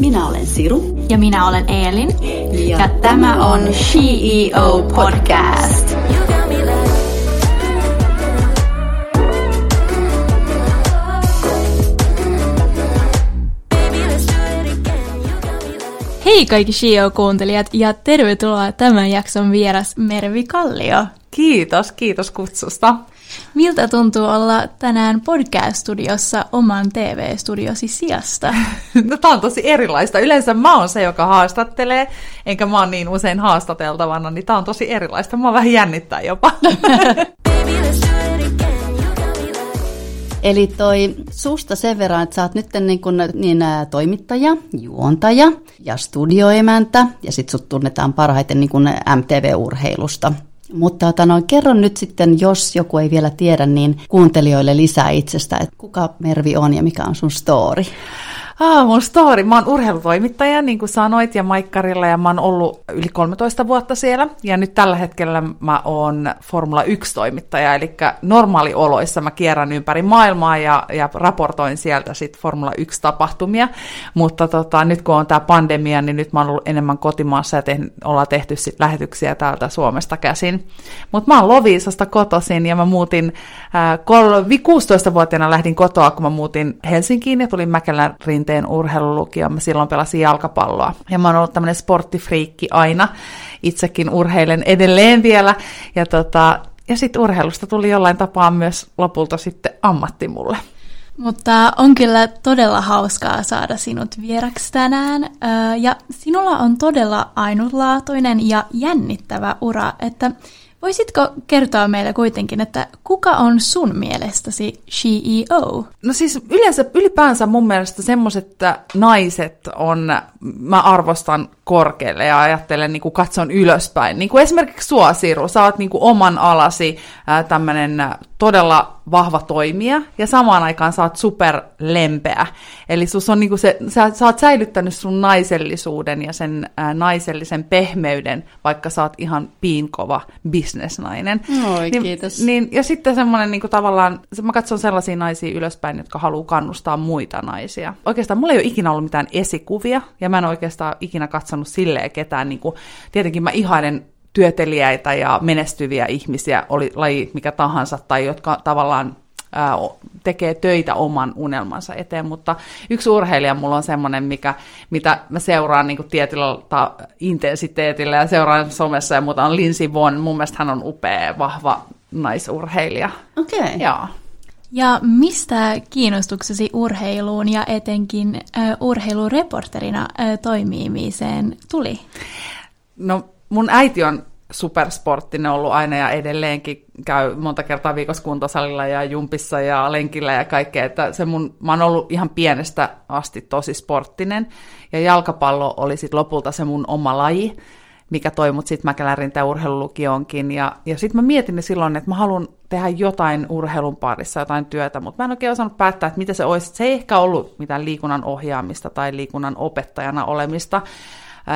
Minä olen Siru. Ja minä olen Eelin. Ja, ja tämä on CEO Podcast. Hei kaikki CEO-kuuntelijat ja tervetuloa tämän jakson vieras Mervi Kallio. Kiitos, kiitos kutsusta. Miltä tuntuu olla tänään podcast-studiossa oman TV-studiosi sijasta? No tämä on tosi erilaista. Yleensä mä oon se, joka haastattelee, enkä mä oon niin usein haastateltavana, niin tämä on tosi erilaista. Mä vähän jännittää jopa. Eli toi susta sen verran, että sä oot nyt niin, kun, niin toimittaja, juontaja ja studioemäntä, ja sit sut tunnetaan parhaiten niin MTV-urheilusta. Mutta ota, no, kerron nyt sitten, jos joku ei vielä tiedä, niin kuuntelijoille lisää itsestä, että kuka Mervi on ja mikä on sun story. Ah, mun story. Mä oon urheilutoimittaja, niin kuin sanoit, ja Maikkarilla, ja mä oon ollut yli 13 vuotta siellä. Ja nyt tällä hetkellä mä oon Formula 1-toimittaja, eli normaalioloissa mä kierrän ympäri maailmaa ja, ja raportoin sieltä sit Formula 1-tapahtumia. Mutta tota, nyt kun on tämä pandemia, niin nyt mä oon ollut enemmän kotimaassa ja tehn, ollaan tehty sit lähetyksiä täältä Suomesta käsin. Mutta mä oon Loviisasta kotoisin ja mä muutin, äh, 16-vuotiaana lähdin kotoa, kun mä muutin Helsinkiin ja tulin Mäkelän rinteen teen urheilulukio. Mä silloin pelasin jalkapalloa. Ja mä oon ollut tämmöinen sporttifriikki aina. Itsekin urheilen edelleen vielä. Ja, tota, ja sitten urheilusta tuli jollain tapaa myös lopulta sitten ammatti mulle. Mutta on kyllä todella hauskaa saada sinut vieraksi tänään. Ja sinulla on todella ainutlaatuinen ja jännittävä ura, että Voisitko kertoa meille kuitenkin, että kuka on sun mielestäsi CEO? No siis yleensä ylipäänsä mun mielestä semmoiset naiset on, mä arvostan korkealle ja ajattelen, niin kuin katson ylöspäin. Niin kuin esimerkiksi sua, Siru, sä oot niin kuin oman alasi tämmöinen todella vahva toimija ja samaan aikaan sä oot super lempeä. Eli sus on niinku se, sä, sä oot säilyttänyt sun naisellisuuden ja sen ää, naisellisen pehmeyden, vaikka sä oot ihan piinkova bisnesnainen. Oi, niin, kiitos. Niin, ja sitten semmoinen niinku tavallaan, mä katson sellaisia naisia ylöspäin, jotka haluaa kannustaa muita naisia. Oikeastaan mulla ei ole ikinä ollut mitään esikuvia, ja mä en oikeastaan ikinä katsonut silleen ketään, niinku, tietenkin mä ihailen työteliäitä ja menestyviä ihmisiä, oli laji mikä tahansa, tai jotka tavallaan ää, tekee töitä oman unelmansa eteen, mutta yksi urheilija mulla on semmoinen, mikä, mitä mä seuraan niin tietyllä ta- intensiteetillä ja seuraan somessa ja muuta, on Lindsey Vonn. Mun mielestä hän on upea, vahva naisurheilija. Okei. Okay. Joo. Ja mistä kiinnostuksesi urheiluun ja etenkin äh, urheilureporterina äh, toimimiseen tuli? No mun äiti on supersporttinen ollut aina ja edelleenkin käy monta kertaa viikossa kuntosalilla ja jumpissa ja lenkillä ja kaikkea. Että se mun, mä oon ollut ihan pienestä asti tosi sporttinen ja jalkapallo oli sitten lopulta se mun oma laji, mikä toi mut sitten Mäkelärin urheilulukioonkin. Ja, ja sitten mä mietin silloin, että mä haluan tehdä jotain urheilun parissa, jotain työtä, mutta mä en oikein osannut päättää, että mitä se olisi. Se ei ehkä ollut mitään liikunnan ohjaamista tai liikunnan opettajana olemista,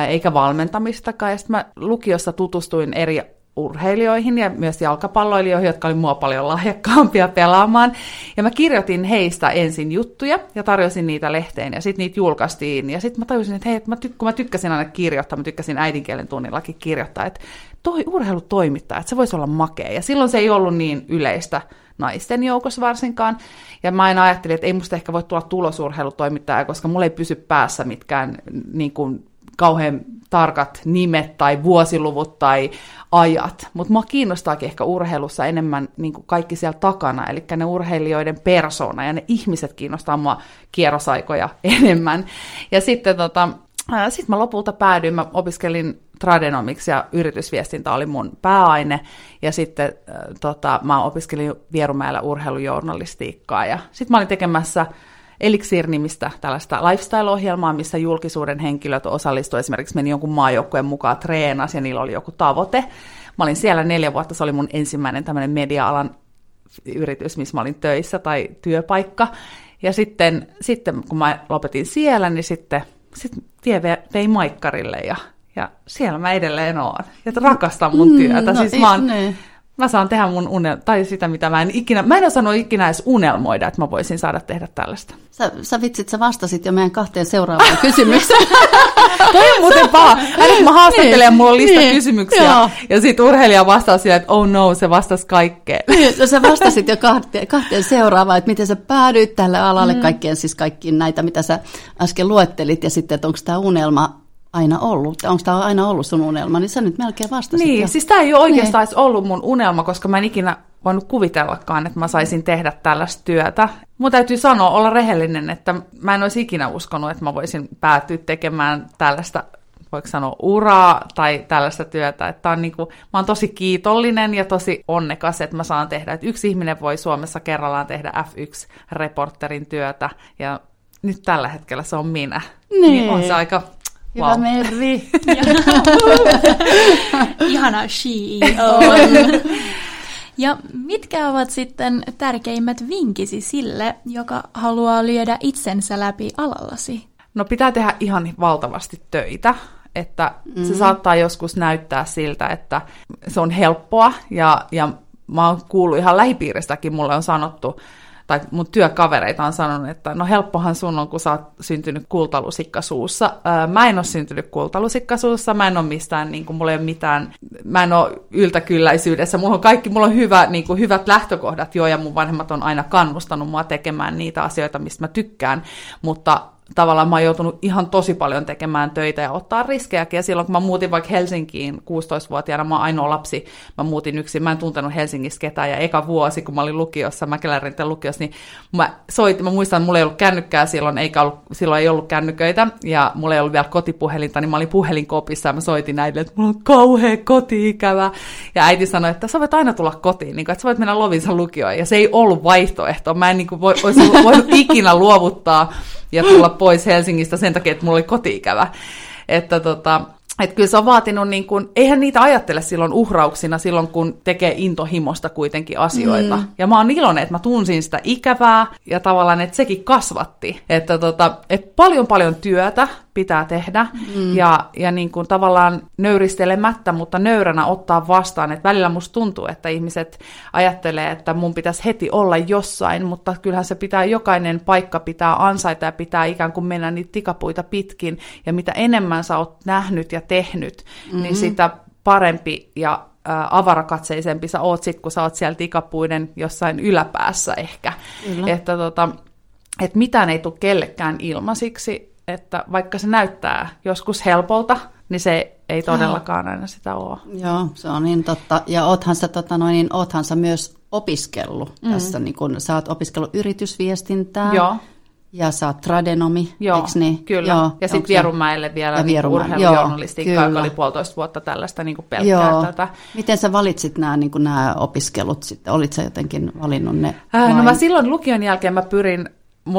eikä valmentamistakaan. Ja sitten mä lukiossa tutustuin eri urheilijoihin ja myös jalkapalloilijoihin, jotka oli mua paljon lahjakkaampia pelaamaan. Ja mä kirjoitin heistä ensin juttuja ja tarjosin niitä lehteen ja sitten niitä julkaistiin. Ja sitten mä tajusin, että hei, mä tyk- kun mä tykkäsin aina kirjoittaa, mä tykkäsin äidinkielen tunnillakin kirjoittaa, että toi urheilutoimittaja, että se voisi olla makea. Ja silloin se ei ollut niin yleistä naisten joukossa varsinkaan. Ja mä aina ajattelin, että ei musta ehkä voi tulla tulosurheilutoimittaja, koska mulla ei pysy päässä mitkään niin kuin, kauhean tarkat nimet tai vuosiluvut tai ajat, mutta mua kiinnostaakin ehkä urheilussa enemmän niin kuin kaikki siellä takana, eli ne urheilijoiden persona ja ne ihmiset kiinnostaa mua kierrosaikoja enemmän. Ja sitten tota, sitten mä lopulta päädyin, mä opiskelin tradenomiksi ja yritysviestintä oli mun pääaine. Ja sitten tota, mä opiskelin Vierumäellä urheilujournalistiikkaa. Ja sitten mä olin tekemässä Elixir-nimistä tällaista lifestyle-ohjelmaa, missä julkisuuden henkilöt osallistuivat esimerkiksi meni jonkun maajoukkueen mukaan treenas ja niillä oli joku tavoite. Mä olin siellä neljä vuotta, se oli mun ensimmäinen tämmöinen media-alan yritys, missä mä olin töissä tai työpaikka. Ja sitten, sitten kun mä lopetin siellä, niin sitten, sitten tie vei Maikkarille ja, ja siellä mä edelleen oon. Ja rakastan mun mm, työtä. No, siis mä oon, ne. Mä saan tehdä mun unel... tai sitä, mitä mä en ikinä, mä en osannut ikinä edes unelmoida, että mä voisin saada tehdä tällaista. Sä, sä vitsit, sä vastasit jo meidän kahteen seuraavaan kysymykseen. Toi on muuten paha. Aina kun mä haastattelen ja mulla on lista Niin, kysymyksiä, joo. ja sitten urheilija vastaa sillä, että oh no, se vastasi kaikkeen. Niin, sä vastasit jo kahteen, kahteen seuraavaan, että miten sä päädyit tälle alalle, mm. kaikkien siis kaikkiin näitä, mitä sä äsken luettelit, ja sitten, että onko tämä unelma aina ollut, onko tämä aina ollut sun unelma, niin sä nyt melkein vastasit Niin, jo. siis tämä ei ole oikeastaan edes ollut mun unelma, koska mä en ikinä voinut kuvitellakaan, että mä saisin tehdä tällaista työtä. Mun täytyy sanoa, olla rehellinen, että mä en olisi ikinä uskonut, että mä voisin päätyä tekemään tällaista voiko sanoa uraa tai tällaista työtä. Että on niinku, mä oon tosi kiitollinen ja tosi onnekas, että mä saan tehdä. Että yksi ihminen voi Suomessa kerrallaan tehdä F1-reporterin työtä ja nyt tällä hetkellä se on minä. Niin. on se aika Hyvä wow. Mervi. Ihana CEO. Ja mitkä ovat sitten tärkeimmät vinkisi sille, joka haluaa lyödä itsensä läpi alallasi? No pitää tehdä ihan valtavasti töitä, että mm-hmm. se saattaa joskus näyttää siltä, että se on helppoa ja, ja mä oon kuullut ihan lähipiiristäkin, mulle on sanottu, tai mun työkavereita on sanonut, että no helppohan sun on, kun sä oot syntynyt kultalusikka suussa. Ää, mä en ole syntynyt kultalusikka suussa, mä en ole mistään, niin kuin, mulla ei ole mitään, mä en ole yltäkylläisyydessä, mulla on kaikki, mulla on hyvä, niin kuin, hyvät lähtökohdat jo, ja mun vanhemmat on aina kannustanut mua tekemään niitä asioita, mistä mä tykkään, mutta tavallaan mä oon joutunut ihan tosi paljon tekemään töitä ja ottaa riskejäkin. Ja silloin kun mä muutin vaikka Helsinkiin 16-vuotiaana, mä oon ainoa lapsi, mä muutin yksin, mä en tuntenut Helsingissä ketään. Ja eka vuosi, kun mä olin lukiossa, Mäkelärinten lukiossa, niin mä soitin, mä muistan, että mulla ei ollut kännykkää silloin, eikä ollut, silloin ei ollut kännyköitä, ja mulla ei ollut vielä kotipuhelinta, niin mä olin puhelinkopissa ja mä soitin äidille, että mulla on kauhea koti-ikävä. Ja äiti sanoi, että sä voit aina tulla kotiin, niin kuin, että sä voit mennä Lovinsa lukioon. Ja se ei ollut vaihtoehto. Mä en niin kuin, voi, olisi voinut ikinä luovuttaa ja tulla pois Helsingistä sen takia, että mulla oli kotiikävä. Että tota, et kyllä se on vaatinut, niin kun, eihän niitä ajattele silloin uhrauksina silloin, kun tekee intohimosta kuitenkin asioita. Mm. Ja mä oon iloinen, että mä tunsin sitä ikävää ja tavallaan, että sekin kasvatti. Että tota, et paljon paljon työtä pitää tehdä mm. ja, ja niin kuin tavallaan nöyristelemättä, mutta nöyränä ottaa vastaan. Että välillä musta tuntuu, että ihmiset ajattelee, että mun pitäisi heti olla jossain, mutta kyllähän se pitää, jokainen paikka pitää ansaita ja pitää ikään kuin mennä niitä tikapuita pitkin. Ja mitä enemmän sä oot nähnyt ja tehnyt, mm-hmm. niin sitä parempi ja ä, avarakatseisempi sä oot sit, kun sä oot siellä tikapuiden jossain yläpäässä ehkä. Kyllä. Että tota, et mitään ei tule kellekään ilmaisiksi, että vaikka se näyttää joskus helpolta, niin se ei todellakaan aina sitä ole. Joo, se on niin totta. Ja oothan sä, tota noin, niin oothan sä myös opiskellut mm. tässä, niin kun sä oot opiskellut yritysviestintää. Joo. Ja sä oot tradenomi, Joo, eiks niin? kyllä. Joo, ja sitten Vierumäelle vielä Ja niin urheilujournalistiikkaa, joka oli puolitoista vuotta tällaista niin kuin pelkkää Joo. tätä. Miten sä valitsit nämä, niin nämä opiskelut sitten? Olit sä jotenkin valinnut ne? Äh, no mä silloin lukion jälkeen mä pyrin,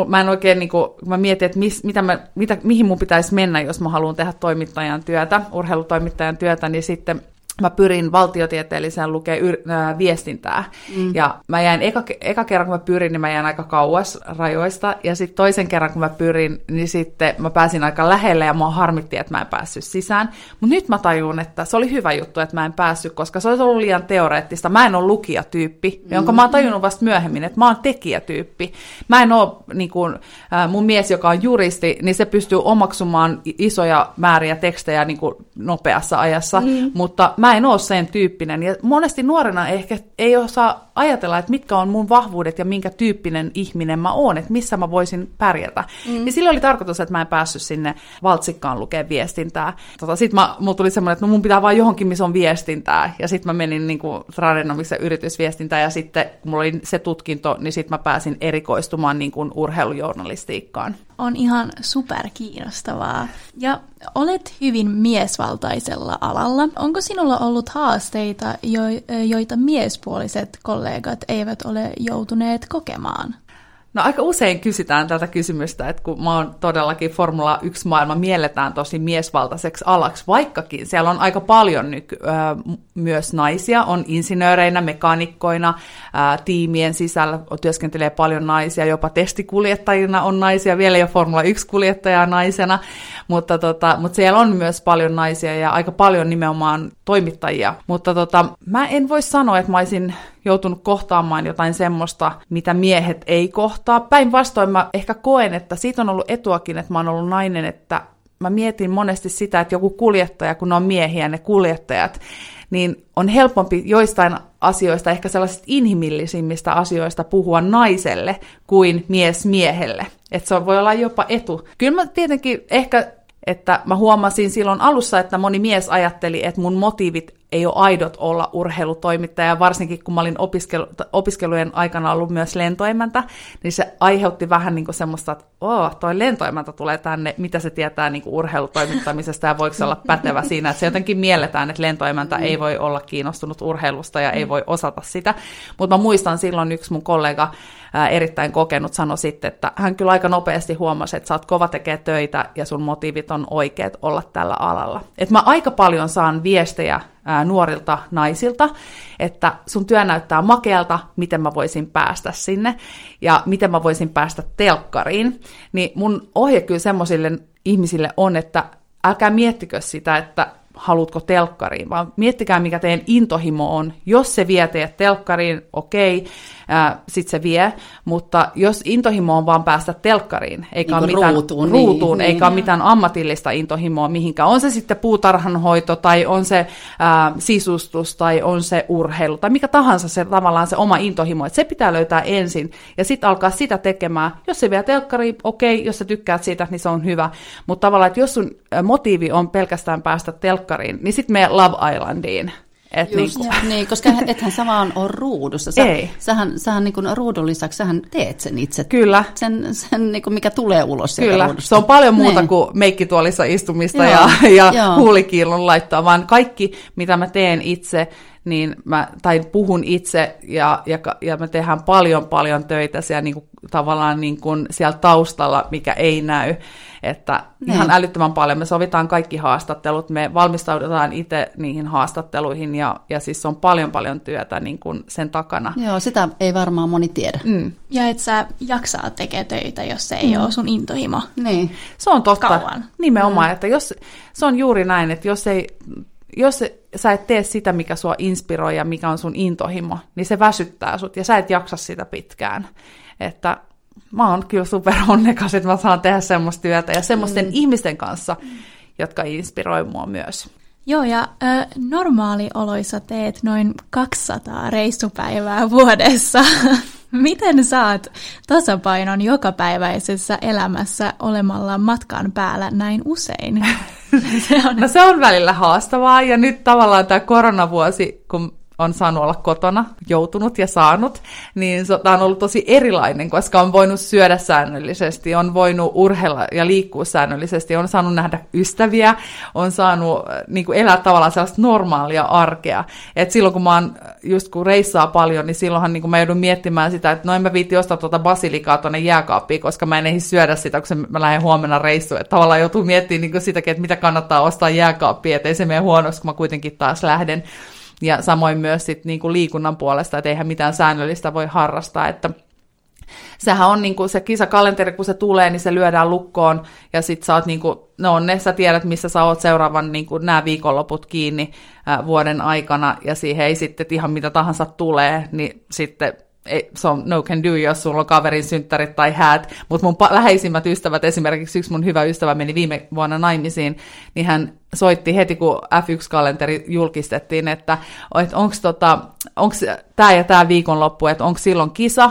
mä en oikein niinku, mä mietin, että mis, mitä mä, mitä, mihin mun pitäisi mennä, jos mä haluan tehdä toimittajan työtä, urheilutoimittajan työtä, niin sitten mä pyrin valtiotieteelliseen lukea yr, äh, viestintää. Mm. Ja mä jäin, eka, eka kerran kun mä pyrin, niin mä jäin aika kauas rajoista. Ja sitten toisen kerran kun mä pyrin, niin sitten mä pääsin aika lähelle ja mua harmitti, että mä en päässyt sisään. Mutta nyt mä tajun, että se oli hyvä juttu, että mä en päässyt, koska se olisi ollut liian teoreettista. Mä en ole lukijatyyppi, mm. jonka mä oon tajunnut vasta myöhemmin, että mä oon tekijätyyppi. Mä en ole, niin kuin, äh, mun mies, joka on juristi, niin se pystyy omaksumaan isoja määriä tekstejä niin nopeassa ajassa, mm. mutta mä en ole sen tyyppinen. Ja monesti nuorena ehkä ei osaa ajatella, että mitkä on mun vahvuudet ja minkä tyyppinen ihminen mä oon, että missä mä voisin pärjätä. Mm. Niin silloin oli tarkoitus, että mä en päässyt sinne valtsikkaan lukea viestintää. Tota, sitten mulla tuli semmoinen, että no mun pitää vaan johonkin, missä on viestintää. Ja sitten mä menin niin kuin tradenomisen yritysviestintään ja sitten kun mulla oli se tutkinto, niin sitten mä pääsin erikoistumaan niin kuin urheilujournalistiikkaan. On ihan superkiinnostavaa. Ja olet hyvin miesvaltaisella alalla. Onko sinulla ollut haasteita, jo- joita miespuoliset kollegat eivät ole joutuneet kokemaan? No aika usein kysytään tätä kysymystä, että kun mä oon todellakin Formula 1 maailma mielletään tosi miesvaltaiseksi alaksi, vaikkakin siellä on aika paljon nyky, äh, myös naisia, on insinööreinä, mekaanikkoina, äh, tiimien sisällä työskentelee paljon naisia, jopa testikuljettajina on naisia, vielä jo Formula 1 kuljettajaa naisena, mutta, tota, mutta siellä on myös paljon naisia ja aika paljon nimenomaan toimittajia, mutta tota, mä en voi sanoa, että mä olisin joutunut kohtaamaan jotain semmoista, mitä miehet ei kohtaa. Päinvastoin mä ehkä koen, että siitä on ollut etuakin, että mä oon ollut nainen, että mä mietin monesti sitä, että joku kuljettaja, kun on miehiä ne kuljettajat, niin on helpompi joistain asioista, ehkä sellaisista inhimillisimmistä asioista puhua naiselle kuin mies miehelle. Että se voi olla jopa etu. Kyllä mä tietenkin ehkä että mä huomasin silloin alussa, että moni mies ajatteli, että mun motiivit ei ole aidot olla urheilutoimittaja, varsinkin kun mä olin opiskelu, opiskelujen aikana ollut myös lentoimäntä, niin se aiheutti vähän niin kuin semmoista, että oh, toi lentoimäntä tulee tänne, mitä se tietää niin kuin urheilutoimittamisesta ja voiko se olla pätevä siinä, että se jotenkin mielletään, että lentoimäntä ei voi olla kiinnostunut urheilusta ja ei voi osata sitä, mutta mä muistan silloin yksi mun kollega, ää, erittäin kokenut, sanoi sitten, että hän kyllä aika nopeasti huomasi, että sä oot kova tekee töitä ja sun motiivit on oikeat olla tällä alalla. Et mä aika paljon saan viestejä nuorilta naisilta, että sun työ näyttää makealta, miten mä voisin päästä sinne ja miten mä voisin päästä telkkariin. Niin mun ohje kyllä semmoisille ihmisille on, että älkää miettikö sitä, että haluatko telkkariin, vaan miettikää, mikä teidän intohimo on. Jos se vie teidät telkkariin, okei, sitten se vie, mutta jos intohimo on vaan päästä telkkariin, eikä niin ole mitään ruutuun, ruutuun niin, eikä niin, ole mitään ammatillista intohimoa mihinkään, on se sitten puutarhanhoito tai on se ää, sisustus tai on se urheilu tai mikä tahansa se tavallaan se oma intohimo, että se pitää löytää ensin ja sitten alkaa sitä tekemään. Jos se vie telkkariin, okei, jos sä tykkäät siitä, niin se on hyvä, mutta tavallaan, että jos sun motiivi on pelkästään päästä telkkariin, niin sitten me Love Islandiin, et niin, kuin. niin, koska ethän sä vaan ole ruudussa. Sä, Ei. Sähän, sähän niin kuin ruudun lisäksi sähän teet sen itse. Kyllä. Sen, sen niin kuin mikä tulee ulos Kyllä, ruudusta. se on paljon muuta niin. kuin meikkituolissa istumista Joo. ja, ja huulikiilon laittaa, vaan kaikki, mitä mä teen itse, niin mä, tai puhun itse ja, ja, ja me tehdään paljon paljon töitä siellä niin kuin, tavallaan niin kuin siellä taustalla, mikä ei näy. Että niin. ihan älyttömän paljon. Me sovitaan kaikki haastattelut, me valmistaudutaan itse niihin haastatteluihin ja, ja siis on paljon paljon työtä niin kuin sen takana. Joo, sitä ei varmaan moni tiedä. Mm. Ja et sä jaksaa tekee töitä, jos se ei mm. ole sun intohimo. Niin. Se on totta. Kauan. Nimenomaan, mm. että jos, se on juuri näin, että jos ei jos sä et tee sitä, mikä sua inspiroi ja mikä on sun intohimo, niin se väsyttää sut ja sä et jaksa sitä pitkään. Että mä oon kyllä super onnekas, että mä saan tehdä semmoista työtä ja semmoisten mm. ihmisten kanssa, jotka inspiroi mua myös. Joo, ja ö, normaalioloissa teet noin 200 reissupäivää vuodessa. Miten saat tasapainon jokapäiväisessä elämässä olemalla matkan päällä näin usein? se on... No se on välillä haastavaa, ja nyt tavallaan tämä koronavuosi, kun on saanut olla kotona, joutunut ja saanut, niin tämä on ollut tosi erilainen, koska on voinut syödä säännöllisesti, on voinut urheilla ja liikkua säännöllisesti, on saanut nähdä ystäviä, on saanut äh, niin kuin elää tavallaan sellaista normaalia arkea. Et silloin kun mä oon, just kun reissaa paljon, niin silloinhan niin kuin mä joudun miettimään sitä, että no en mä viitti ostaa tuota basilikaa tuonne jääkaappiin, koska mä en ehdi syödä sitä, kun mä lähden huomenna reissuun. Että tavallaan joutuu miettimään niin kuin sitäkin, että mitä kannattaa ostaa jääkaappiin, ettei se mene huonoksi, kun mä kuitenkin taas lähden. Ja samoin myös sit niinku liikunnan puolesta, että eihän mitään säännöllistä voi harrastaa, että sehän on niinku se kisakalenteri, kun se tulee, niin se lyödään lukkoon, ja sit sä oot niinku, no ne sä tiedät, missä sä oot seuraavan niinku nämä viikonloput kiinni ää, vuoden aikana, ja siihen ei sitten ihan mitä tahansa tulee, niin sitten ei, se on no can do, jos sulla on kaverin synttärit tai häät, mutta mun läheisimmät ystävät, esimerkiksi yksi mun hyvä ystävä meni viime vuonna naimisiin, niin hän soitti heti, kun F1-kalenteri julkistettiin, että, että onko tota, tämä ja tämä viikonloppu, että onko silloin kisa,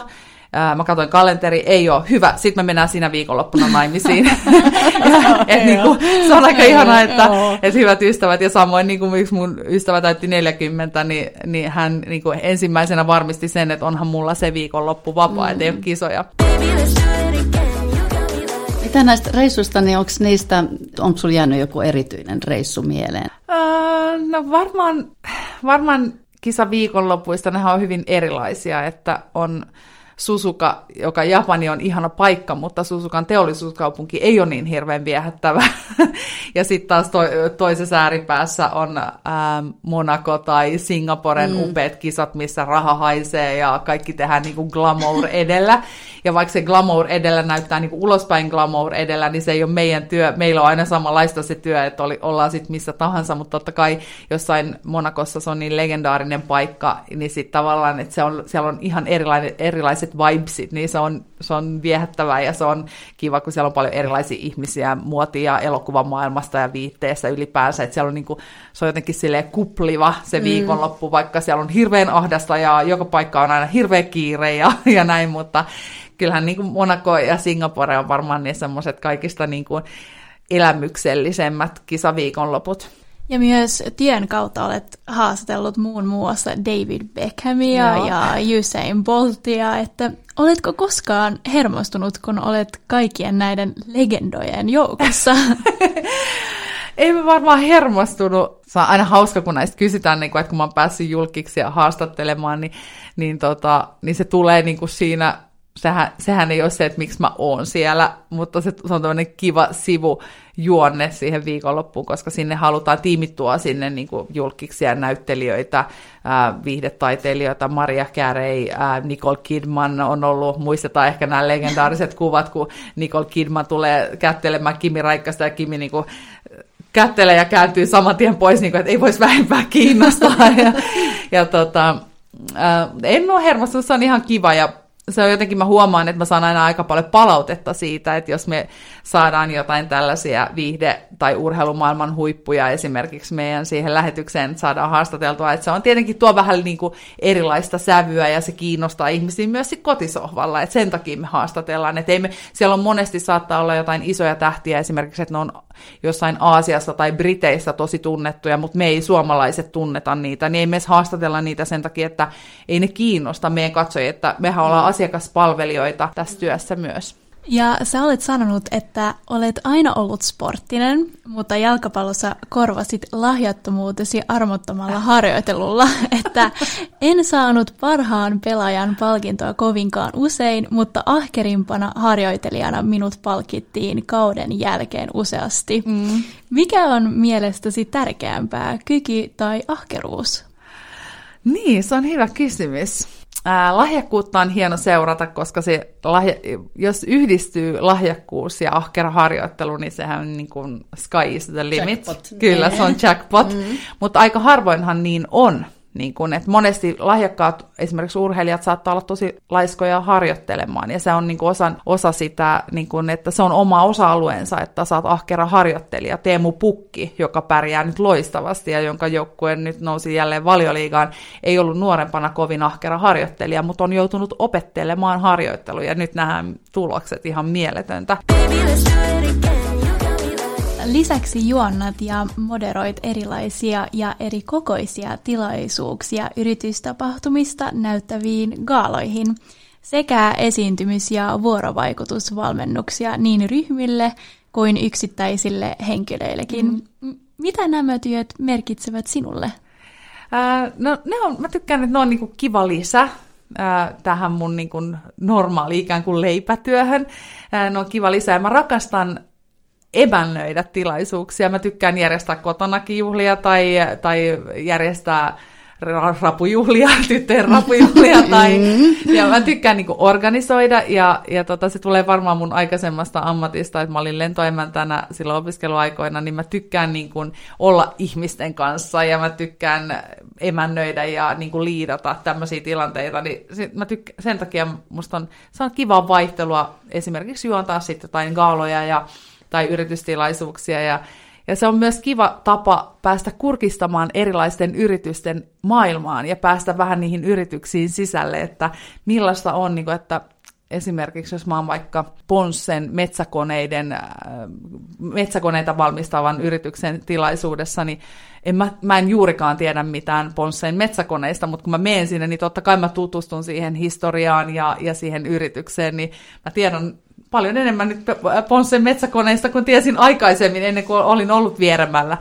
mä katsoin kalenteri, ei ole hyvä, sitten me mennään siinä viikonloppuna naimisiin. ja, et, niin kuin, se on aika ihanaa, että, että hyvät ystävät, ja samoin niin kuin yksi mun ystävä täytti 40, niin, niin hän niin kuin ensimmäisenä varmisti sen, että onhan mulla se viikonloppu vapaa, mm. ettei ole kisoja. Mitä näistä reissuista, niin onko niistä, onko sulla jäänyt joku erityinen reissu mieleen? Öö, no varmaan, varmaan kisa viikonlopuista, ne on hyvin erilaisia, että on Susuka, joka Japani on ihana paikka, mutta Susukan teollisuuskaupunki ei ole niin hirveän viehättävä. ja sitten taas to, toisessa ääripäässä on ää, Monaco tai Singaporen mm. upeat kisat, missä raha haisee ja kaikki tehdään niin kuin glamour edellä. Ja vaikka se glamour edellä näyttää niin kuin ulospäin glamour edellä, niin se ei ole meidän työ. Meillä on aina samanlaista se työ, että oli, ollaan sitten missä tahansa, mutta totta kai jossain Monakossa se on niin legendaarinen paikka, niin sitten tavallaan, että se on, siellä on ihan erilainen, erilaiset vibesit, niin se on, se on viehättävää ja se on kiva, kun siellä on paljon erilaisia ihmisiä muotia elokuvamaailmasta ja viitteessä ylipäänsä, että siellä on niin kuin, se on jotenkin silleen kupliva se mm. viikonloppu, vaikka siellä on hirveän ahdasta ja joka paikka on aina hirveä kiire ja, ja näin, mutta kyllähän niin kuin Monaco ja Singapore on varmaan ne semmoiset kaikista niin kuin elämyksellisemmät kisaviikonloput. Ja myös työn kautta olet haastatellut muun muassa David Beckhamia Joo. ja Usain Boltia, että oletko koskaan hermostunut, kun olet kaikkien näiden legendojen joukossa? Ei mä varmaan hermostunut. Se on aina hauska, kun näistä kysytään, niin kun, että kun mä oon päässyt julkiksi ja haastattelemaan, niin, niin, tota, niin se tulee niin kuin siinä sehän, sehän ei ole se, että miksi mä oon siellä, mutta se, se on tämmöinen kiva sivujuonne siihen viikonloppuun, koska sinne halutaan tiimittua sinne niin kuin julkiksi ja näyttelijöitä, ää, viihdetaiteilijoita, Maria Carey, ää, Nicole Kidman on ollut, muistetaan ehkä nämä legendaariset kuvat, kun Nicole Kidman tulee kättelemään Kimi Raikkasta ja Kimi niin kuin, kättelee ja kääntyy saman tien pois, niin kuin, että ei voisi vähempää kiinnostaa. ja, ja tota, ää, en ole hermostunut, se on ihan kiva ja se on jotenkin, mä huomaan, että mä saan aina aika paljon palautetta siitä, että jos me saadaan jotain tällaisia viihde- tai urheilumaailman huippuja esimerkiksi meidän siihen lähetykseen, että saadaan haastateltua, että se on tietenkin tuo vähän niin kuin erilaista sävyä ja se kiinnostaa ihmisiä myös kotisohvalla, että sen takia me haastatellaan, että me, siellä on monesti saattaa olla jotain isoja tähtiä esimerkiksi, että ne on jossain Aasiassa tai Briteissä tosi tunnettuja, mutta me ei suomalaiset tunneta niitä, niin ei me haastatella niitä sen takia, että ei ne kiinnosta meidän katsojia, että mehän ollaan asiakaspalvelijoita tässä työssä myös. Ja sä olet sanonut, että olet aina ollut sporttinen, mutta jalkapallossa korvasit lahjattomuutesi armottomalla harjoitelulla, että en saanut parhaan pelaajan palkintoa kovinkaan usein, mutta ahkerimpana harjoitelijana minut palkittiin kauden jälkeen useasti. Mm. Mikä on mielestäsi tärkeämpää, kyky tai ahkeruus? Niin, se on hyvä kysymys. Ää, lahjakkuutta on hieno seurata, koska se lahja, jos yhdistyy lahjakkuus ja ahkera harjoittelu, niin sehän on niin kuin sky is the limit. Jackpot. Kyllä, se on jackpot. Mm. Mutta aika harvoinhan niin on. Niin kun, että monesti lahjakkaat esimerkiksi urheilijat saattaa olla tosi laiskoja harjoittelemaan, ja se on niin osa, osa sitä, niin kun, että se on oma osa-alueensa, että saat ahkera harjoittelija. Teemu Pukki, joka pärjää nyt loistavasti ja jonka joukkue nyt nousi jälleen valioliigaan, ei ollut nuorempana kovin ahkera harjoittelija, mutta on joutunut opettelemaan harjoitteluja. Nyt nähdään tulokset ihan mieletöntä. Baby, Lisäksi juonnat ja moderoit erilaisia ja eri kokoisia tilaisuuksia yritystapahtumista näyttäviin gaaloihin sekä esiintymis- ja vuorovaikutusvalmennuksia niin ryhmille kuin yksittäisille henkilöillekin. Mm. Mitä nämä työt merkitsevät sinulle? Äh, no, ne on, mä tykkään, että ne on niinku kiva lisä äh, tähän mun niinku normaali ikään kuin leipätyöhön. Ne on kiva lisä ja mä rakastan emännöidä tilaisuuksia. Mä tykkään järjestää kotonakin juhlia tai, tai järjestää rapujuhlia, tyttöjen rapujuhlia, tai, mm. ja mä tykkään niin organisoida, ja, ja tota, se tulee varmaan mun aikaisemmasta ammatista, että mä olin lentoemäntänä silloin opiskeluaikoina, niin mä tykkään niin kuin olla ihmisten kanssa, ja mä tykkään emännöidä ja niin kuin liidata tämmöisiä tilanteita, niin mä tykkä, sen takia musta on, se on kivaa vaihtelua esimerkiksi juontaa sitten jotain gaaloja, ja tai yritystilaisuuksia. Ja, ja se on myös kiva tapa päästä kurkistamaan erilaisten yritysten maailmaan ja päästä vähän niihin yrityksiin sisälle, että millaista on, niin kuin, että esimerkiksi jos mä oon vaikka Ponssen metsäkoneiden, äh, metsäkoneita valmistavan yrityksen tilaisuudessa, niin en mä, mä en juurikaan tiedä mitään Ponssen metsäkoneista, mutta kun mä menen sinne, niin totta kai mä tutustun siihen historiaan ja, ja siihen yritykseen, niin mä tiedän paljon enemmän nyt Ponssen metsäkoneista kuin tiesin aikaisemmin ennen kuin olin ollut vieremällä.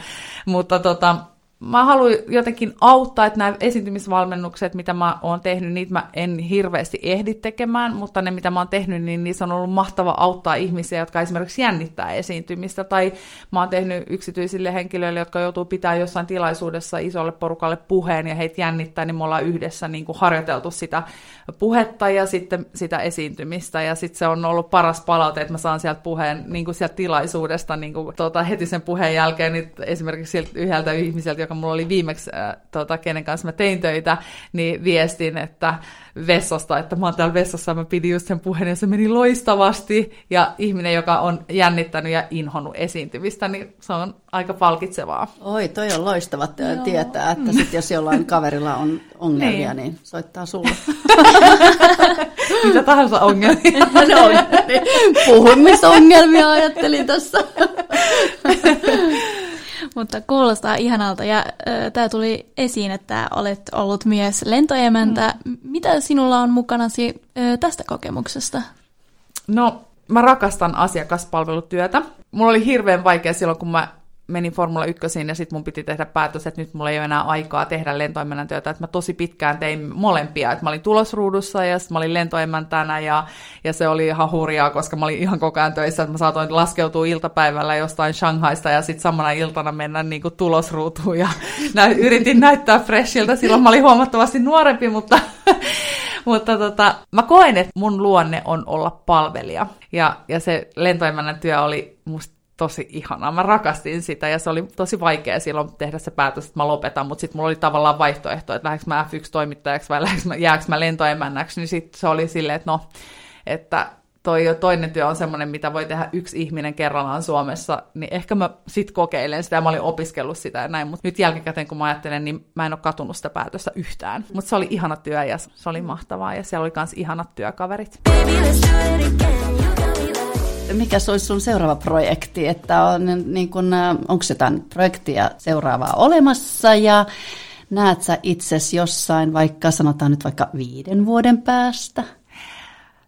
Mutta tota, mä haluan jotenkin auttaa, että nämä esiintymisvalmennukset, mitä mä oon tehnyt, niitä mä en hirveästi ehdi tekemään, mutta ne, mitä mä oon tehnyt, niin niissä on ollut mahtava auttaa ihmisiä, jotka esimerkiksi jännittää esiintymistä, tai mä oon tehnyt yksityisille henkilöille, jotka joutuu pitää jossain tilaisuudessa isolle porukalle puheen, ja heitä jännittää, niin me ollaan yhdessä niin kuin harjoiteltu sitä puhetta ja sitten sitä esiintymistä, ja sitten se on ollut paras palaute, että mä saan sieltä puheen niin kuin sieltä tilaisuudesta niin kuin, tuota, heti sen puheen jälkeen, niin esimerkiksi yhdeltä ihmiseltä, joka mulla oli viimeksi, äh, tuota, kenen kanssa mä tein töitä, niin viestin, että vessasta, että mä oon täällä vessassa, mä pidin just sen puheen ja se meni loistavasti. Ja ihminen, joka on jännittänyt ja inhonnut esiintymistä, niin se on aika palkitsevaa. Oi, toi on loistava Joo. tietää, että sit jos jollain kaverilla on ongelmia, niin, niin soittaa sulle. Mitä tahansa ongelmia. no, niin. Puhumisongelmia ajattelin tässä. Mutta kuulostaa ihanalta ja äh, tämä tuli esiin, että olet ollut myös lentoemäntä. Mm. Mitä sinulla on mukanasi äh, tästä kokemuksesta? No, mä rakastan asiakaspalvelutyötä. Mulla oli hirveän vaikea silloin, kun mä menin Formula 1 ja sitten mun piti tehdä päätös, että nyt mulla ei ole enää aikaa tehdä lentoemännän työtä, että mä tosi pitkään tein molempia, että mä olin tulosruudussa ja sitten mä olin lentoemäntänä ja, ja se oli ihan hurjaa, koska mä olin ihan koko ajan töissä, että mä saatoin laskeutua iltapäivällä jostain Shanghaista ja sitten samana iltana mennä niin kuin tulosruutuun ja nä- yritin näyttää freshiltä, silloin mä olin huomattavasti nuorempi, mutta mutta tota, mä koen, että mun luonne on olla palvelija. Ja, ja se lentoemännän työ oli musta tosi ihanaa. Mä rakastin sitä ja se oli tosi vaikea silloin tehdä se päätös, että mä lopetan, mutta sitten mulla oli tavallaan vaihtoehto, että lähdekö mä F1-toimittajaksi vai mä, jääkö mä lentoemännäksi, niin sitten se oli silleen, että no, että toi toinen työ on semmoinen, mitä voi tehdä yksi ihminen kerrallaan Suomessa, niin ehkä mä sit kokeilen sitä, ja mä olin opiskellut sitä ja näin, mutta nyt jälkikäteen kun mä ajattelen, niin mä en ole katunut sitä päätöstä yhtään. Mutta se oli ihana työ ja se oli mahtavaa, ja siellä oli myös ihanat työkaverit. Baby, mikä se olisi sun seuraava projekti, että on, niin kun, onko jotain projektia seuraavaa olemassa ja näet sä itsesi jossain vaikka, sanotaan nyt vaikka viiden vuoden päästä?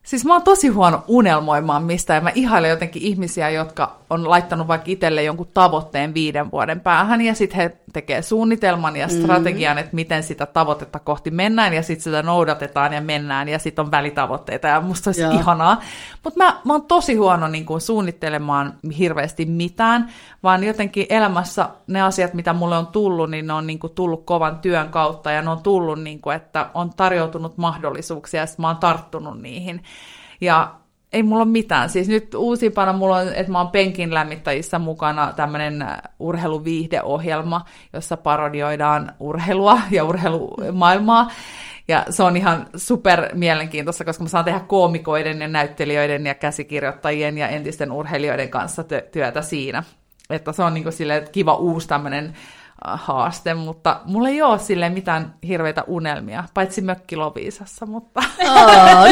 Siis mä oon tosi huono unelmoimaan mistään. Mä ihailen jotenkin ihmisiä, jotka on laittanut vaikka itselle jonkun tavoitteen viiden vuoden päähän, ja sitten he tekee suunnitelman ja mm. strategian, mm. että miten sitä tavoitetta kohti mennään, ja sitten sitä noudatetaan ja mennään, ja sitten on välitavoitteita, ja musta olisi Joo. ihanaa. Mutta mä, mä oon tosi huono niin kuin, suunnittelemaan hirveästi mitään, vaan jotenkin elämässä ne asiat, mitä mulle on tullut, niin ne on niin kuin, tullut kovan työn kautta, ja ne on tullut, niin kuin, että on tarjoutunut mahdollisuuksia, ja mä oon tarttunut niihin. Ja ei mulla ole mitään. Siis nyt uusimpana mulla on, että mä oon penkin lämmittäjissä mukana tämmöinen äh, urheiluviihdeohjelma, jossa parodioidaan urheilua ja urheilumaailmaa. Ja se on ihan super mielenkiintoista, koska mä saan tehdä koomikoiden ja näyttelijöiden ja käsikirjoittajien ja entisten urheilijoiden kanssa työtä siinä. Että se on niin kuin silleen, kiva uusi tämmöinen haaste, mutta mulla ei ole sille mitään hirveitä unelmia, paitsi mökki Loviisassa, mutta... Oh, on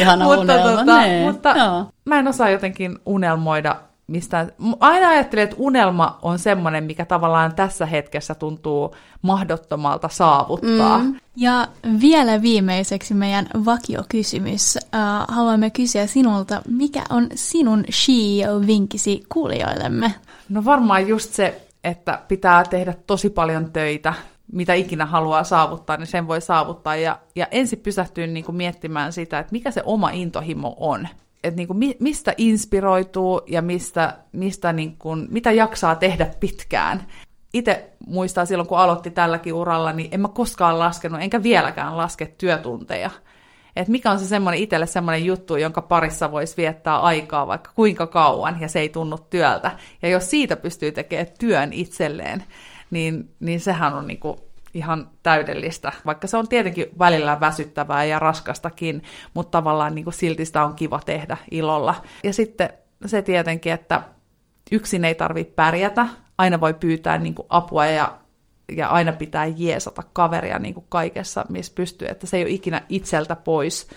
ihana mutta, unelma. Tota, mutta Joo. mä en osaa jotenkin unelmoida mistään. Aina ajattelen, että unelma on semmoinen, mikä tavallaan tässä hetkessä tuntuu mahdottomalta saavuttaa. Mm. Ja vielä viimeiseksi meidän vakiokysymys. Uh, haluamme kysyä sinulta, mikä on sinun CEO-vinkisi kuulijoillemme? No varmaan just se että pitää tehdä tosi paljon töitä, mitä ikinä haluaa saavuttaa, niin sen voi saavuttaa. Ja, ja ensin pysähtyy niin kuin miettimään sitä, että mikä se oma intohimo on. Että niin kuin mistä inspiroituu ja mistä, mistä niin kuin, mitä jaksaa tehdä pitkään. Itse muistaa silloin, kun aloitti tälläkin uralla, niin en mä koskaan laskenut, enkä vieläkään laske työtunteja että mikä on se semmoinen itselle semmoinen juttu, jonka parissa voisi viettää aikaa vaikka kuinka kauan, ja se ei tunnu työltä. Ja jos siitä pystyy tekemään työn itselleen, niin, niin sehän on niinku ihan täydellistä, vaikka se on tietenkin välillä väsyttävää ja raskastakin, mutta tavallaan niin kuin silti sitä on kiva tehdä ilolla. Ja sitten se tietenkin, että yksin ei tarvitse pärjätä, aina voi pyytää niin kuin apua ja ja aina pitää jeesata kaveria niin kuin kaikessa, missä pystyy, että se ei ole ikinä itseltä pois,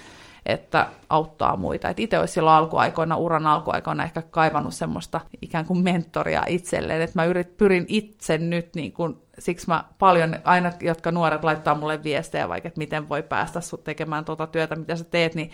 että auttaa muita. Et itse olisi silloin alkuaikoina, uran alkuaikoina ehkä kaivannut semmoista ikään kuin mentoria itselleen, että mä yrit, pyrin itse nyt, niin kuin, siksi mä paljon, aina jotka nuoret laittaa mulle viestejä vaikka, että miten voi päästä sut tekemään tuota työtä, mitä sä teet, niin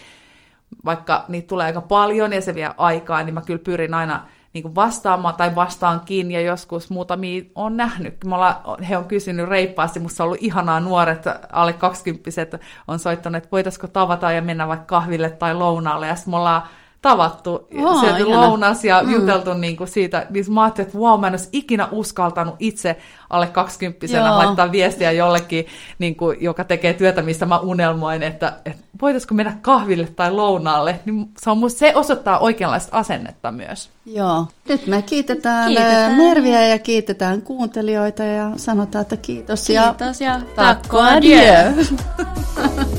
vaikka niitä tulee aika paljon ja se vie aikaa, niin mä kyllä pyrin aina niin kuin vastaamaan tai vastaankin, ja joskus muutamia on nähnyt. Me ollaan, he on kysynyt reippaasti, musta on ollut ihanaa nuoret, alle 20 on soittanut, että voitaisiko tavata ja mennä vaikka kahville tai lounaalle, ja sitten me ollaan tavattu, oh, syöty lounas ja mm. juteltu niin kuin siitä, niin mä ajattelin, että wow, mä en olisi ikinä uskaltanut itse alle 20 laittaa viestiä jollekin, niin kuin, joka tekee työtä, mistä mä unelmoin, että, että voitaisiko mennä kahville tai lounaalle, niin se, on, se osoittaa oikeanlaista asennetta myös. Joo. Nyt me kiitetään, kiitetään. Merviä ja kiitetään kuuntelijoita ja sanotaan, että kiitos. Kiitos ja, ja takko adieu.